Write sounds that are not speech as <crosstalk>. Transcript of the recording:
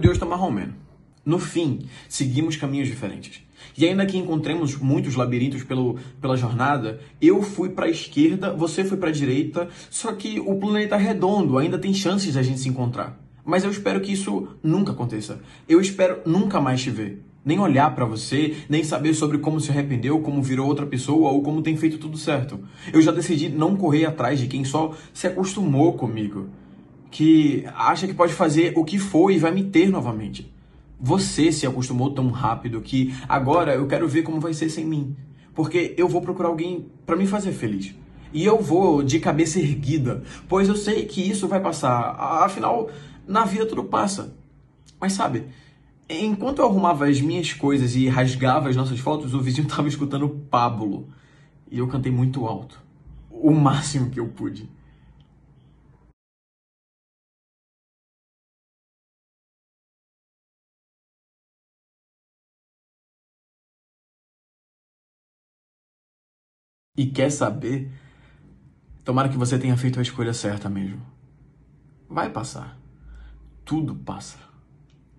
Deus está marromeno. No fim, seguimos caminhos diferentes. E ainda que encontremos muitos labirintos pelo, pela jornada, eu fui para a esquerda, você foi para a direita, só que o planeta é redondo, ainda tem chances de a gente se encontrar. Mas eu espero que isso nunca aconteça. Eu espero nunca mais te ver. Nem olhar para você, nem saber sobre como se arrependeu, como virou outra pessoa ou como tem feito tudo certo. Eu já decidi não correr atrás de quem só se acostumou comigo, que acha que pode fazer o que for e vai me ter novamente. Você se acostumou tão rápido que agora eu quero ver como vai ser sem mim. Porque eu vou procurar alguém para me fazer feliz. E eu vou de cabeça erguida, pois eu sei que isso vai passar. Afinal, na vida tudo passa. Mas sabe, enquanto eu arrumava as minhas coisas e rasgava as nossas fotos, o vizinho <laughs> estava escutando Pablo. E eu cantei muito alto. O máximo que eu pude. E quer saber? Tomara que você tenha feito a escolha certa mesmo. Vai passar. Tudo passa.